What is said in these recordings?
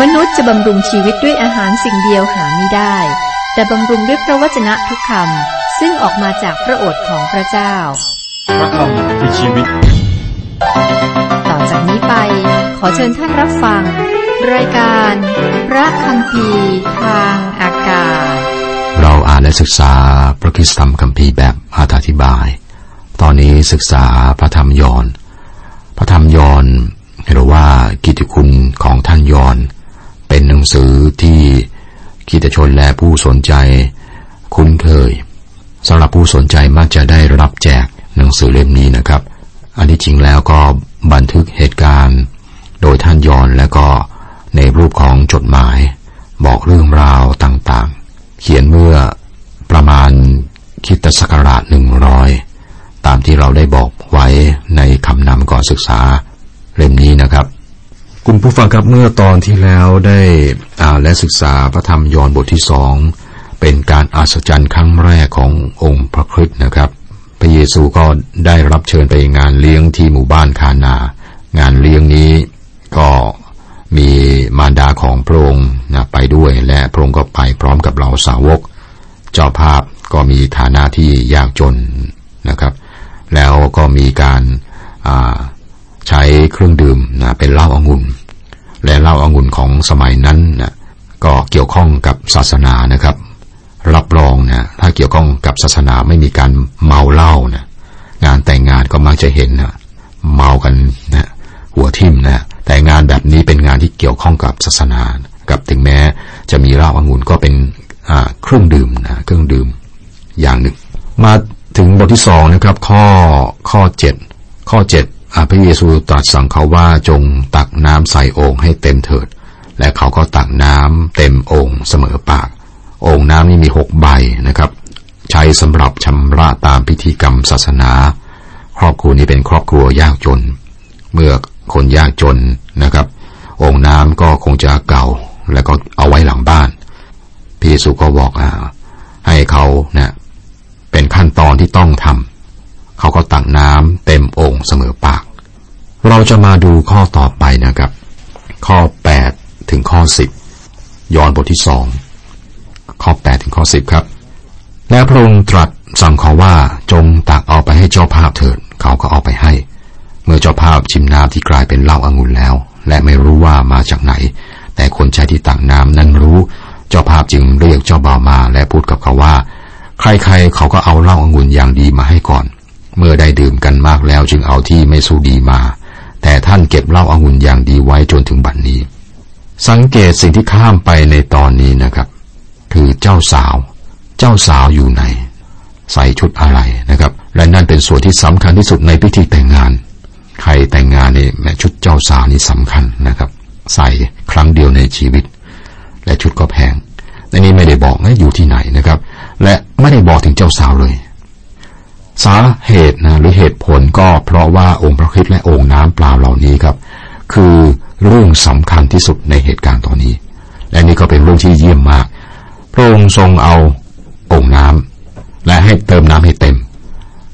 มนุษย์จะบำรุงชีวิตด้วยอาหารสิ่งเดียวหาไม่ได้ แต่บำรุงด้วยพระวจนะทุกคำซึ่งออกมาจากพระโอษฐ์ของพระเจ้า พระคำคือชีวิต ต่อจากนี้ไป ขอเชิญท่านรับฟัง รายการ พระคำพีทางอากาศ เราอ่านและศึกษาพระคริสตธรรมคัมภีร์แบบอธิบาย ตอนนี้ศึกษาพระธรรมยอห์นพระธรรมยอห์นหรือว่ากิตติคุณของท่านยอห์น เป็นหนังสือที่คริสตชนและผู้สนใจคุ้นเคยสำหรับผู้สนใจมักจะได้รับแจกหนังสือเล่มนี้นะครับ อันที่จริงแล้วก็บันทึกเหตุการณ์ โดยท่านยอนและก็ในรูปของจดหมาย บอกเรื่องราวต่างๆ เขียนเมื่อประมาณคริดศักราชหนึ่งร้อยตามที่เราได้บอกไว้ในคำนำก่อนศึกษาเล่มนี้นะครับ คุณผู้ฟังครับเมื่อตอนที่แล้วได้อ่านและศึกษาพระธรรมยอห์นบทที่สองเป็นการอัศจรรย์ครั้งแรกขององค์พระคริสต์นะครับ พระเยซูก็ได้รับเชิญไปงานเลี้ยงที่หมู่บ้านคานา งานเลี้ยงนี้ก็มีมารดาของพระองค์นะไปด้วย และพระองค์ก็ไปพร้อมกับเหล่าสาวก เจ้าภาพก็มีฐานะที่ยากจนนะครับ แล้วก็มีการ ใช้เครื่องดื่มนะเป็นเหล้าอางุ่น และเหล้าอางุ่นของสมัยนั้นนะก็เกี่ยวข้องกับศาสนานะครับ รับรองนะถ้าเกี่ยวข้องกับศาสนาไม่มีการเมาเหล้านะงานแต่งงานก็มักจะเห็นนะเมากันนะหัวทิ่มนะแต่งานแบบนี้เป็นงานที่เกี่ยวข้องกับศาสนา กับถึงแม้จะมีเหล้าอางุ่นก็เป็นเครื่องดื่มนะเครื่องดื่มอย่างหนึ่ง มาถึงบทที่สองนะครับ ข้อข้อเจ็ดข้อเจ็ด พระเยซูตรัสสั่งเขาว่าจงตักน้ำใส่โอ่งให้เต็มเถิด และเขาก็ตักน้ำเต็มโอ่งเสมอปาก โอ่งน้ำนี่มีหกใบนะครับ ใช้สำหรับชำระตามพิธีกรรมศาสนา ครอบครัวนี้เป็นครอบครัวยากจน เมื่อคนยากจนนะครับ โอ่งน้ำก็คงจะเก่าแล้วก็เอาไว้หลังบ้านพระเยซูก็บอกอ่าให้เขาเนะเป็นขั้นตอนที่ต้องทำเขาก็ตักน้ำเต็มโอ่งเสมอ เราจะมาดูข้อต่อไปนะครับ ข้อ 8 ถึงข้อ 10ย้อนบทที่สองข้อ 8 ถึงข้อ 10 ครับ แล้วพระองค์ตรัสสั่งเขาว่าจงตักเอาไปให้เจ้าภาพเถิด เขาก็เอาไปให้ เมื่อเจ้าภาพชิมน้ำที่กลายเป็นเหล้าอางุ่นแล้ว และไม่รู้ว่ามาจากไหน แต่คนใช้ที่ตักน้ำนั้นรู้ เจ้าภาพจึงเรียกเจ้าบ่าวมาและพูดกับเขาว่า ใครๆเขาก็เอาเหล้าอางุ่นอย่างดีมาให้ก่อน เมื่อได้ดื่มกันมากแล้วจึงเอาที่ไม่สู้ดีมา แต่ท่านเก็บเล้าอางุ่นอย่างดีไว้จนถึงบัดนนี้ สังเกตสิ่งที่ข้ามไปในตอนนี้นะครับ คือเจ้าสาว เจ้าสาวอยู่ไหน ใส่ชุดอะไรนะครับ และนั่นเป็นส่วนที่สำคัญที่สุดในพิธีแต่งงาน ใครแต่งงานนี่แม้ชุดเจ้าสาวนี่สำคัญนะครับ ใส่ครั้งเดียวในชีวิต และชุดก็แพงในนี้ไม่ได้บอกว่าอยู่ที่ไหนนะครับ และไม่ได้บอกถึงเจ้าสาวเลย สาเหตุนะหรือเหตุผลก็เพราะว่าองค์พระคริสต์และองค์น้ำเปล่าเหล่านี้ครับ คือเรื่องสำคัญที่สุดในเหตุการณ์ตอนนี้ และนี่ก็เป็นเรื่องที่เยี่ยมมากพระองค์ทรงเอาองค์น้ำและให้เติมน้ำให้เต็ม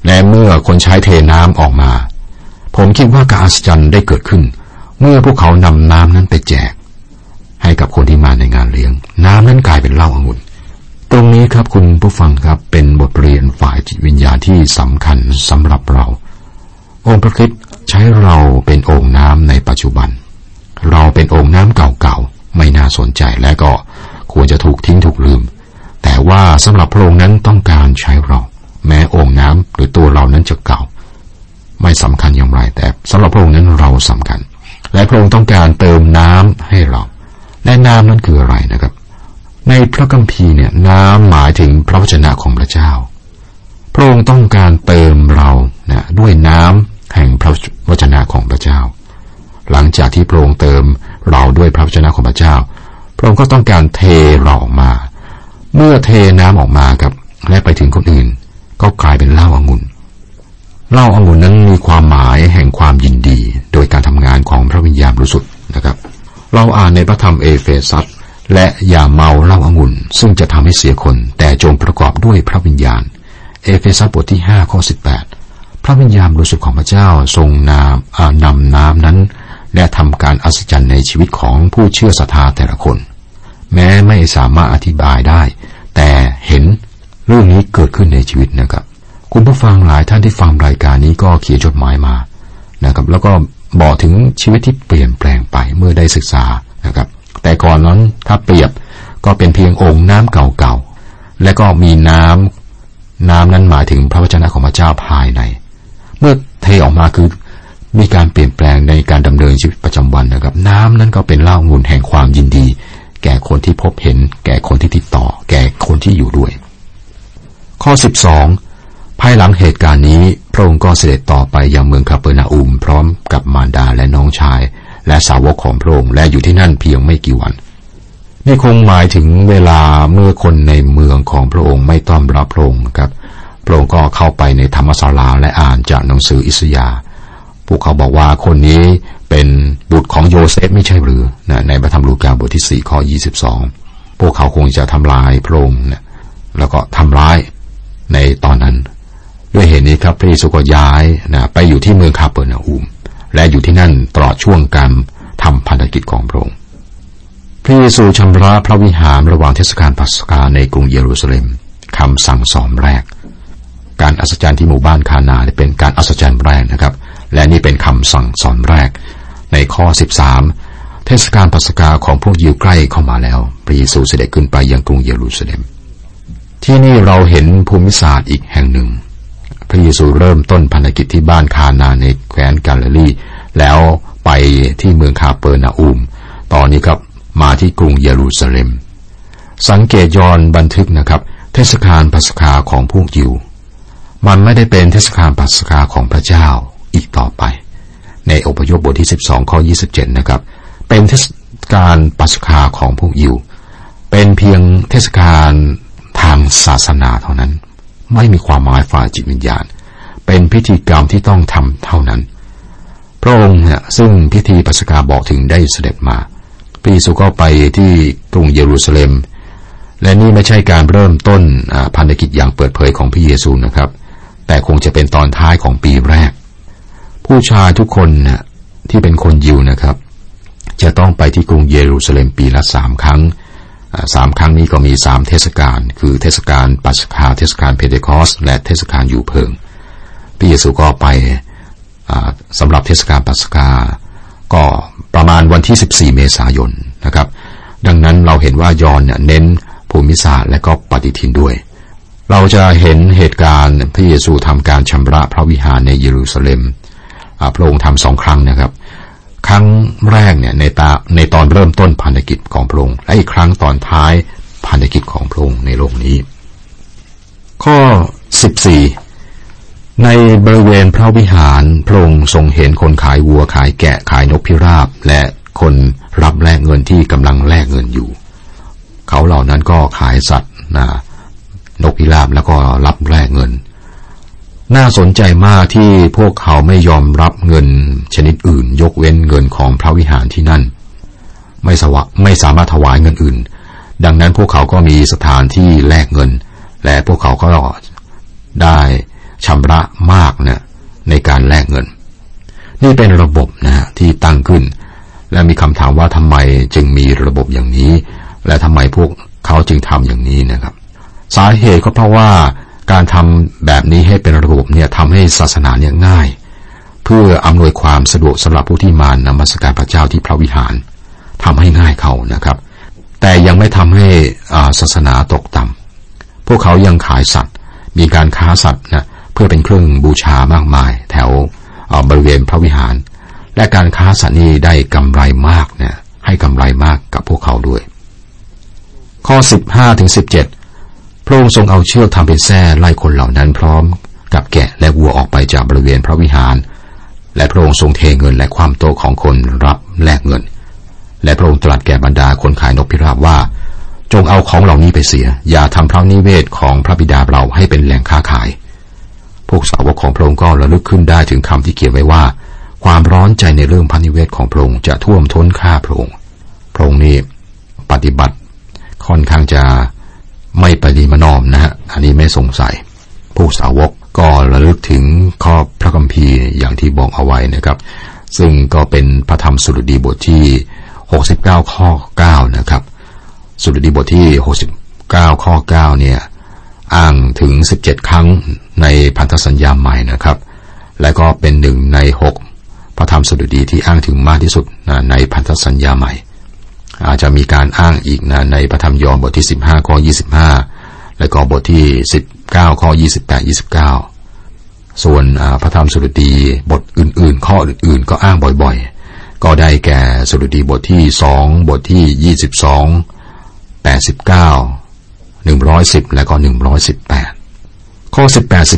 และเมื่อคนใช้เทน้ำออกมา ผมคิดว่าการอัศจรรย์ได้เกิดขึ้น เมื่อพวกเขานำน้ำนั้นไปแจก ให้กับคนที่มาในงานเลี้ยง น้ำนั้นกลายเป็นเหล้าอางุ่น ตรงนี้ครับคุณผู้ฟังครับเป็นบทเรียนฝ่ายจิตวิญญาณที่สำคัญสำหรับเรา องค์พระคริสต์ใช้เราเป็นองค์น้ำในปัจจุบัน เราเป็นองค์น้ำเก่าๆ ไม่น่าสนใจและก็ควรจะถูกทิ้งถูกลืม แต่ว่าสำหรับพระองค์นั้นต้องการใช้เรา แม้องค์น้ำหรือตัวเรานั้นจะเก่า ไม่สำคัญอย่างไรแต่สำหรับพระองค์นั้นเราสำคัญ และพระองค์ต้องการเติมน้ำให้เราและน้ำนั้นคืออะไรนะครับ ในพระคัมภีร์เนี่ยน้ำหมายถึงพระวจนะของพระเจ้า พระองค์ต้องการเติมเรานะด้วยน้ำแห่งพระวจนะของพระเจ้า หลังจากที่พระองค์เติมเราด้วยพระวจนะของพระเจ้า พระองค์ก็ต้องการเทเราออกมา เมื่อเทน้ำออกมาครับและไปถึงคนอื่น ก็กลายเป็นเหล้าอางุ่นเหล้าอางุ่นนั้นมีความหมายแห่งความยินดี โดยการทำงานของพระวิญญาณบริสุทธิ์นะครับ เราอ่านในพระธรรมเอเฟซัส และอย่าเมาเหล้าอางุ่น ซึ่งจะทำให้เสียคน แต่จงประกอบด้วยพระวิญญาณ เอเฟซัสบทที่5ข้อ18 พระวิญญาณบริสุทธิ์ของพระเจ้าทรงนามนำน้ำนั้น และทำการอัศจรรย์ในชีวิตของผู้เชื่อศรัทธาแต่ละคน แม้ไม่สามารถอธิบายได้ แต่เห็นเรื่องนี้เกิดขึ้นในชีวิตนะครับ คุณผู้ฟังหลายท่านที่ฟังรายการนี้ก็เขียนจดหมายมานะครับ แล้วก็บอกถึงชีวิตที่เปลี่ยนแปลงไปเมื่อได้ศึกษานะครับ แต่ก่อนนั้นถ้าเปรียบก็เป็นเพียงองค์น้ำเก่าๆ และก็มีน้ำน้ำนั้นหมายถึงพระวจนะของพระเจ้าภายใน เมื่อเทออกมาคือมีการเปลี่ยนแปลงในการดำเนินชีวิตประจำวันนะครับ น้ำนั้นก็เป็นเล่างุนแห่งความยินดี แก่คนที่พบเห็น แก่คนที่ติดต่อ แก่คนที่อยู่ด้วย ข้อ 12 ภายหลังเหตุการณ์นี้ พระองค์ก็เสด็จต่อไปยังเมืองคาเปอร์นาอุม พร้อมกับมารดาและน้องชาย และสาวกของพระองค์และอยู่ที่นั่นเพียงไม่กี่วัน นี่คงหมายถึงเวลาเมื่อคนในเมืองของพระองค์ไม่ต้อนรับพระองค์ครับพระองค์ก็เข้าไปในธรรมศาลาและอ่านจากหนังสืออิสยาพวกเขาบอกว่าคนนี้เป็นบุตรของโยเซฟไม่ใช่หรือนะในพระธรรมลูกาบทที่สี่ข้อยี่สิบสองพวกเขาคงจะทำลายพระองค์นะแล้วก็ทำร้ายในตอนนั้น ด้วยเหตุนี้ครับพระเยซูก็ย้ายนะไปอยู่ที่เมืองคาเปอร์นาอูม และอยู่ที่นั่นตลอดช่วงการทำพันธกิจของพระองค์พระเยซูชำระพระวิหารระหว่างเทศกาลปัสกาในกรุงเยรูซาเล็มคำสั่งสอนแรก การอัศจรรย์ที่หมู่บ้านคานาเป็นการอัศจรรย์แรกนะครับ และนี่เป็นคำสั่งสอนแรก ในข้อ 13 เทศกาลปัสกาของพวกยิวใกล้เข้ามาแล้ว พระเยซูเสด็จขึ้นไปยังกรุงเยรูซาเล็ม ที่นี่เราเห็นภูมิศาสตร์อีกแห่งหนึ่ง พระเยซูเริ่มต้นพันธกิจที่บ้านคานาในแคว้น แล้วไปที่เมืองคาเปอร์นาอูมตอนนี้ครับมาที่กรุงเยรูซาเล็ม สังเกตยอห์นบันทึกนะครับ เทศกาลปัสกาของพวกยิว มันไม่ได้เป็นเทศกาลปัสกาของพระเจ้าอีกต่อไป ในอพยพบทที่ 12ข้อ27 นะครับ เป็นเทศกาลปัสกาของพวกยิว เป็นเพียงเทศกาลทางศาสนาเท่านั้น ไม่มีความหมายฝ่ายจิตวิญญาณ เป็นพิธีกรรมที่ต้องทำเท่านั้น พระองค์เนี่ยซึ่งพิธีปัสกาบอกถึงได้เสด็จมาพระเยซูก็ไปที่กรุงเยรูซาเล็ม และนี่ไม่ใช่การเริ่มต้นพันธกิจอย่างเปิดเผยของพระเยซูนะครับ แต่คงจะเป็นตอนท้ายของปีแรก ผู้ชายทุกคนนะที่เป็นคนยิวนะครับ จะต้องไปที่กรุงเยรูซาเล็มปีละสามครั้งสามครั้งนี้ก็มีสามเทศกาลคือเทศกาลปัสกาเทศกาลเพเทคอส และเทศกาลอยู่เพิงพระเยซูก็ไป สำหรับเทศกาลปัสกา ก็ประมาณวันที่ 14 เมษายนนะครับ ดังนั้นเราเห็นว่ายอนเน้นภูมิศาสตร์และก็ปฏิทินด้วย เราจะเห็นเหตุการณ์พระเยซูทำการชำระพระวิหารในเยรูซาเล็มพระองค์ทำสองครั้งนะครับ ครั้งแรกเนี่ยในตาในตอนเริ่มต้นพันธกิจของพระองค์และอีกครั้งตอนท้ายพันธกิจของพระองค์ในโลกนี้ ข้อ 14 ในบริเวณพระวิหารพระองค์ทรงเห็นคนขายวัวขายแกะขายนกพิราบ และคนรับแลกเงินที่กำลังแลกเงินอยู่ เขาเหล่านั้นก็ขายสัตว์นะนกพิราบแล้วก็รับแลกเงิน น่าสนใจมากที่พวกเขาไม่ยอมรับเงินชนิดอื่น ยกเว้นเงินของพระวิหารที่นั่น ไม่สวะไม่สามารถถวายเงินอื่น ดังนั้นพวกเขาก็มีสถานที่แลกเงิน และพวกเขาก็ได้ ชำระมากนะในการแลกเงิน นี่เป็นระบบนะที่ตั้งขึ้น และมีคำถามว่าทำไมจึงมีระบบอย่างนี้ และทำไมพวกเขาจึงทำอย่างนี้นะครับ สาเหตุก็เพราะว่าการทำแบบนี้ให้เป็นระบบเนี่ยทำให้ศาสนาเนี่ยง่าย เพื่ออำนวยความสะดวกสำหรับผู้ที่มานมัสการพระเจ้าที่พระวิหารทำให้ง่ายเขานะครับ แต่ยังไม่ทำให้ศาสนาตกต่ำพวกเขายังขายสัตว์ มีการค้าสัตว์นะ พื่อเป็นเครื่องบูชามากมาย แถวบริเวณพระวิหาร และการค้าสัตว์นี้ได้กำไรมากเนี่ยให้กำไรมากกับพวกเขาด้วย ข้อ 15ถึง17 พระองค์ทรงเอาเชือกทำเป็นแส้ไล่คนเหล่านั้นพร้อม กับแกะและวัวออกไปจากบริเวณพระวิหาร และพระองค์ทรงเทเงินและความโตของคนรับแลกเงิน และพระองค์ตรัสแก่บรรดาคนขายนกพิราบว่าจงเอาของเหล่านี้ไปเสีย อย่าทำพระนิเวศของพระบิดาเราให้เป็นแหล่งค้าขาย พวกสาวกของพระองค์ก็ระลึกขึ้นได้ถึงคำที่เขียนไว้ว่า ความร้อนใจในเรื่องพระนิเวศของพระองค์จะท่วมท้นข้าพระองค์ พระองค์นี้ปฏิบัติค่อนข้างจะไม่ปฏิมานอมนะฮะ อันนี้ไม่สงสัย ผู้สาวกก็ระลึกถึงข้อพระคัมภีร์อย่างที่บอกเอาไว้นะครับ ซึ่งก็เป็นพระธรรมสุรดีบทที่ 69 ข้อ 9 นะครับ สุรดีบทที่ 69 ข้อ 9 เนี่ย อ้างถึง 17 ครั้งในพันธสัญญาใหม่นะครับ และก็เป็นหนึ่งใน 6 พระธรรมสุรดีที่อ้างถึงมากที่สุดในพันธสัญญาใหม่ อาจจะมีการอ้างอีกนะในพระธรรมยอห์นบทที่ 15 ข้อ 25 และก็บทที่ 19 ข้อ 28 29 ส่วนพระธรรมสุรดีบทอื่น ๆ ข้ออื่น ๆ ก็อ้างบ่อยๆ ก็ได้แก่สุรดีบทที่ 2 บทที่ 22 89 110 และก็ 118 ข้อ 18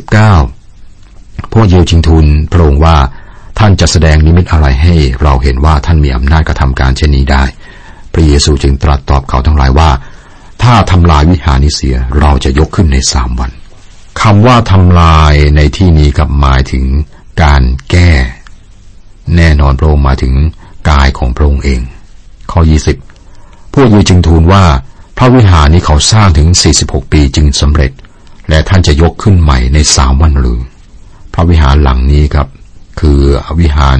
19 พวกเยวจิงทูลพระองค์ว่าท่านจะแสดงนิมิตอะไรให้เราเห็นว่าท่านมีอำนาจกระทำการเช่นนี้ได้ พระเยซูจึงตรัสตอบเขาทั้งหลายว่า ถ้าทำลายวิหารนี้เสียเราจะยกขึ้นในสามวันคำว่าทำลายในที่นี้กับหมายถึงการแก้ แน่นอนพระองค์มาถึงกายของพระองค์เอง ข้อ 20 พวกยิวจึงทูลว่า ระวิหารนี้เขาสร้างถึง 46 ปีจึงสำเร็จ และท่านจะยกขึ้นใหม่ในสามวันหรือ พระวิหารหลังนี้ครับ คือวิหาร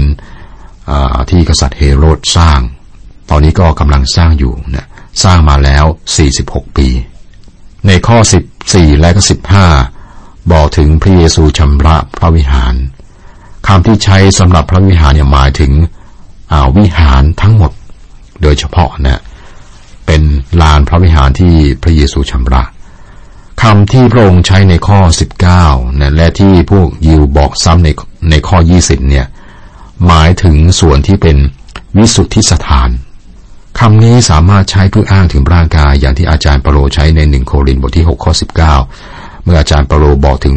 ที่กษัตริย์เฮโรดสร้าง ตอนนี้ก็กำลังสร้างอยู่นะสร้างมาแล้ว 46 ปี ในข้อ 14 และก็ 15 บอกถึงพระเยซูชำระพระวิหารคำที่ใช้สำหรับพระวิหารเนี่ยหมายถึงวิหารทั้งหมด โดยเฉพาะนะ เป็นลานพระวิหารที่พระเยซูชำระคำที่พระองค์ใช้ในข้อ 19นะและที่พวกยิวบอกซ้ำในในข้อ 20 เนี่ย หมายถึงส่วนที่เป็นวิสุทธิสถานคำนี้สามารถใช้เพื่ออ้างถึงร่างกายอย่างที่อาจารย์เปโลใช้ในหนึ่งโครินธ์บทที่6ข้อ19 เมื่ออาจารย์เปโลบอกถึง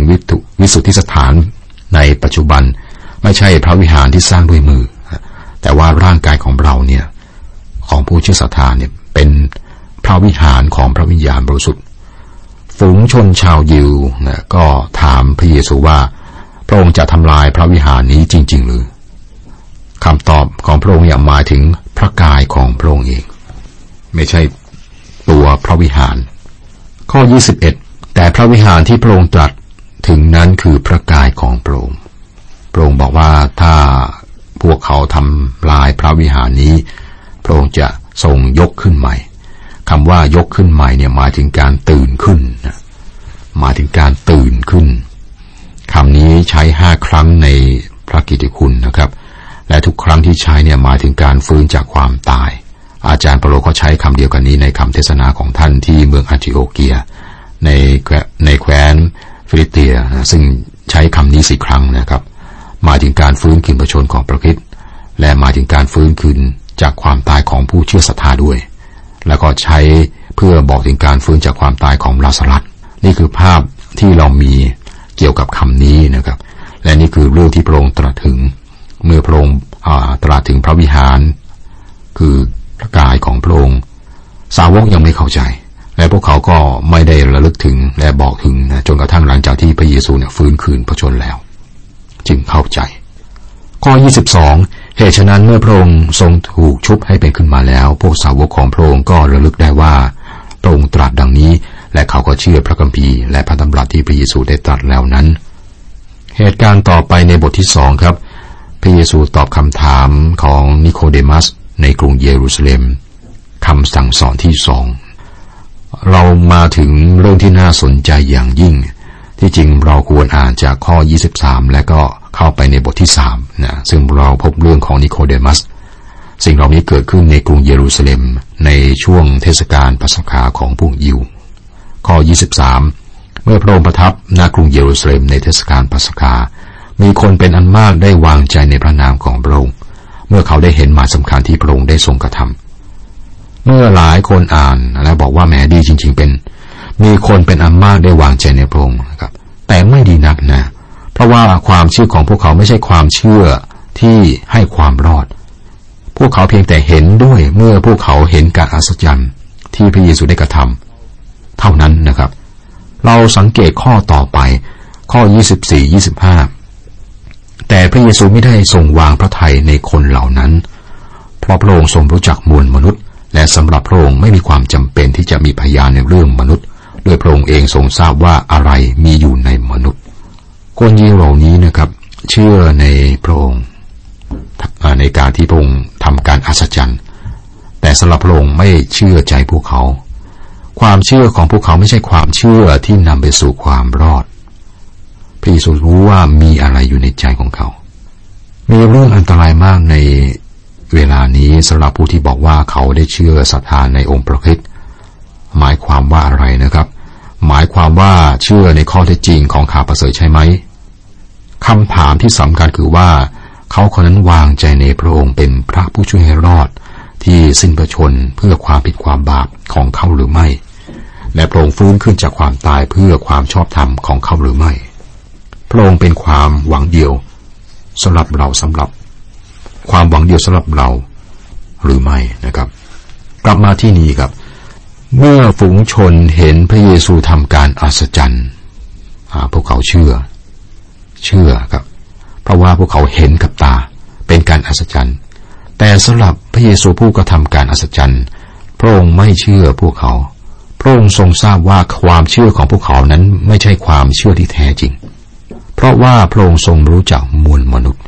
วิสุทธิสถานในปัจจุบันไม่ใช่พระวิหารที่สร้างด้วยมือ แต่ว่าร่างกายของเราเนี่ยของผู้เชื่อศรัทธาเนี่ย เป็นพระวิหารของพระวิญญาณบริสุทธิ์ ฝูงชนชาวยิวนะก็ถามพระเยซูว่า พระองค์จะทำลายพระวิหารนี้จริง ๆ หรือคำตอบของพระองค์อย่างหมายถึงพระกายของพระองค์เอง ไม่ใช่ตัวพระวิหาร ข้อ 21 แต่พระวิหารที่พระองค์ตรัสถึงนั้นคือพระกายของพระองค์พระองค์บอกว่าถ้าพวกเขาทำลายพระวิหารนี้ พระองค์จะ ทรงยกขึ้นใหม่คำว่ายกขึ้นใหม่เนี่ยหมายถึงการตื่นขึ้นนะหมายถึงการตื่นขึ้นคำนี้ใช้ห้าครั้งในพระกิติคุณนะครับ และทุกครั้งที่ใช้เนี่ยหมายถึงการฟื้นจากความตาย อาจารย์เปโลก็ใช้คำเดียวกันนี้ในคำเทศนาของท่านที่เมืองอันติโอเกีย ในในแคว้นฟิลิเตีย ซึ่งใช้คำนี้สี่ครั้งนะครับหมายถึงการฟื้นคืนประชนของพระคิดและหมายถึงการฟื้นคืน จากความตายของผู้เชื่อศรัทธาด้วย แล้วก็ใช้เพื่อบอกถึงการฟื้นจากความตายของลาสรัสนี่คือภาพที่เรามีเกี่ยวกับคำนี้นะครับ และนี่คือเรื่องที่พระองค์ตรัสถึง เมื่อพระองค์ตรัสถึงพระวิหาร คือพระกายของพระองค์สาวกยังไม่เข้าใจ และพวกเขาก็ไม่ได้ระลึกถึงและบอกถึงนะจนกระทั่งหลังจากที่พระเยซูเนี่ยฟื้นคืนพระชนแล้ว จึงเข้าใจ ข้อ 22 เหตุฉะนั้นเมื่อพระองค์ทรงถูกชุบให้เป็นขึ้นมาแล้ว พวกสาวกของพระองค์ก็ระลึกได้ว่าพระองค์ตรัสดังนี้ และเขาก็เชื่อพระคัมภีร์และพระธรรมรัตที่พระเยซูได้ตรัสแล้วนั้น เหตุการณ์ต่อไปในบทที่สองครับ พระเยซูตอบคำถามของนิโคเดมัส ในกรุงเยรูซาเล็มคำสั่งสอนที่สองเรามาถึงเรื่องที่น่าสนใจอย่างยิ่ง ที่จริงเราควรอ่านจากข้อ 23 และก็เข้าไปในบทที่สามนะซึ่งเราพบเรื่องของนิโคเดมัส สิ่งเหล่านี้เกิดขึ้นในกรุงเยรูซาเล็ม ในช่วงเทศกาลปัสกาของพวกยิว ข้อ 23 เมื่อพระองค์ประทับณกรุงเยรูซาเล็มในเทศกาลปัสกา มีคนเป็นอันมากได้วางใจในพระนามของพระองค์เมื่อเขาได้เห็นมาสำคัญที่พระองค์ได้ทรงกระทำเมื่อหลายคนอ่านแล้วบอกว่าแหมดีจริง ๆ เป็น มีคนเป็นอันมาได้วางใจในพระองค์นะครับ แต่ไม่ดีนักนะ เพราะว่าความเชื่อของพวกเขาไม่ใช่ความเชื่อที่ให้ความรอด พวกเขาเพียงแต่เห็นด้วยเมื่อพวกเขาเห็นการอัศจรรย์ที่พระเยซูได้กระทำเท่านั้นนะครับ เราสังเกตข้อต่อไป ข้อ 24 25 แต่พระเยซูไม่ได้ทรงวางพระทัยในคนเหล่านั้น เพราะพระองค์ทรงรู้จักมวลมนุษย์ และสำหรับพระองค์ไม่มีความจำเป็นที่จะมีพยานในเรื่องมนุษย์ ด้วยพระองค์เองทรงทราบว่าอะไรมีอยู่ในมนุษย์ คนยิวเหล่านี้นะครับ เชื่อในพระองค์ในการที่พระองค์ทำการอัศจรรย์ แต่สำหรับพระองค์ไม่เชื่อใจพวกเขา ความเชื่อของพวกเขาไม่ใช่ความเชื่อที่นำไปสู่ความรอดพระเยซูรู้ว่ามีอะไรอยู่ในใจของเขา มีเรื่องอันตรายมากในเวลานี้สำหรับผู้ที่บอกว่าเขาได้เชื่อศรัทธาในองค์พระคริสต์หมายความว่าอะไรนะครับ หมายความว่าเชื่อในข้อเท็จจริงของข่าวประเสริฐใช่ไหมคำถามที่สำคัญคือว่า เขาคนนั้นวางใจในพระองค์เป็นพระผู้ช่วยให้รอด ที่สิ้นประชนเพื่อความผิดความบาปของเขาหรือไม่ และพระองค์ฟื้นขึ้นจากความตายเพื่อความชอบธรรมของเขาหรือไม่ พระองค์เป็นความหวังเดียวสำหรับเราสำหรับ ความหวังเดียวสำหรับเราหรือไม่นะครับ กลับมาที่นี่ครับ เมื่อฝูงชนเห็นพระเยซูทำการอัศจรรย์พวกเขาเชื่อ เชื่อครับ เพราะว่าพวกเขาเห็นกับตาเป็นการอัศจรรย์ แต่สำหรับพระเยซูผู้กระทำการอัศจรรย์ พระองค์ไม่เชื่อพวกเขา พระองค์ทรงทราบว่าความเชื่อของพวกเขานั้นไม่ใช่ความเชื่อที่แท้จริง เพราะว่าพระองค์ทรงรู้จักมวลมนุษย์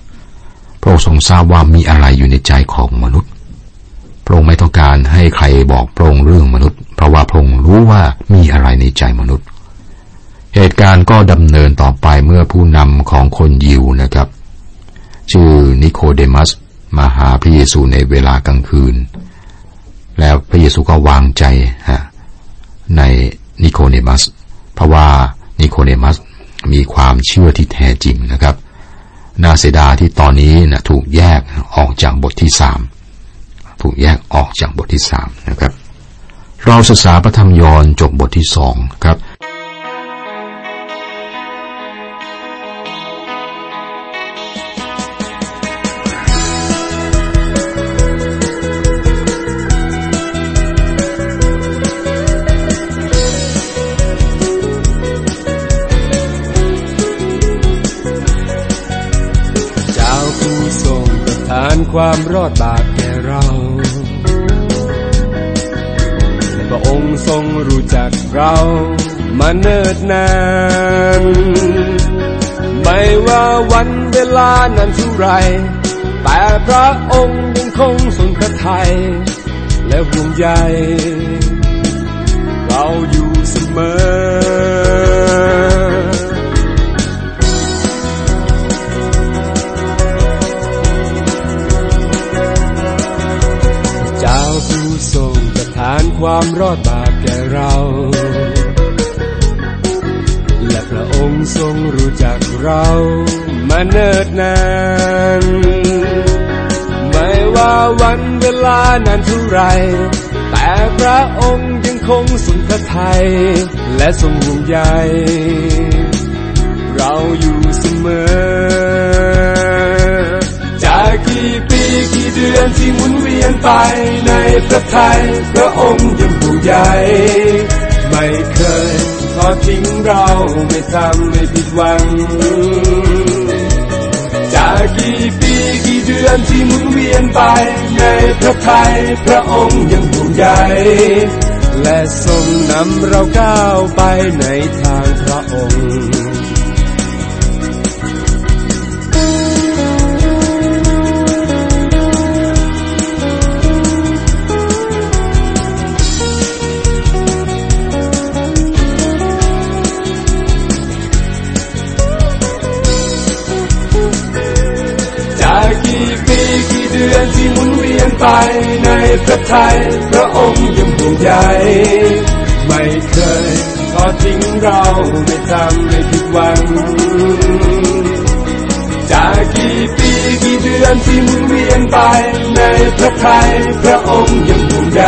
พระองค์ทรงทราบว่ามีอะไรอยู่ในใจของมนุษย์ พระองค์ไม่ต้องการให้ใครบอกพระองค์เรื่องมนุษย์ เพราะว่าพระองค์รู้ว่ามีอะไรในใจมนุษย์ เหตุการณ์ก็ดำเนินต่อไปเมื่อผู้นำของคนยิวนะครับ ชื่อนิโคเดมัสมาหาพระเยซูในเวลากลางคืน แล้วพระเยซูก็วางใจฮะในนิโคเดมัส เพราะว่านิโคเดมัสมีความเชื่อที่แท้จริงนะครับ นาเสดาที่ตอนนี้นะถูกแยกออกจากบทที่สาม ถูกแยกออกจากบทที่สามนะครับ เราศึกษาพระธรรมยอห์นจบบทที่สองครับความรอดบาป รู้จักเรามาเนิ่นนาน ไม่ว่าวันเวลานานเท่าไรแต่พระองค์ยังคงสนพระทัยและห่วงใยเราอยู่เสมอ ความรอดบาปแก่เรา และพระองค์ทรงรู้จักเรามาเนิ่นนานไม่ว่าวันเวลานานเท่าไร แต่พระองค์ยังคงสุนพระทัยและทรงห่วงใยเราอยู่เสมอ กี่เดือนที่หมุนเวียนไปในพระทัยพระองค์ยังผู้ใหญ่ ไม่เคยทอดทิ้งเราไม่ทำให้ผิดหวัง จากกี่ปีกี่เดือนที่หมุนเวียนไปในพระทัยพระองค์ยังผู้ใหญ่ และทรงนำเราก้าวไปในทางพระองค์ ที่หมุนเวียนไปในพระทัยพระองค์ยังห่วงใยไม่เคยทอดทิ้งเราไม่ทำให้ผิดหวังจากกี่ปีกี่เดือนที่หมุนเวียนไปในพระทัยพระองค์ยังห่วงใย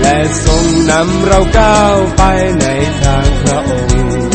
และทรงนำเราก้าวไปในทางพระองค์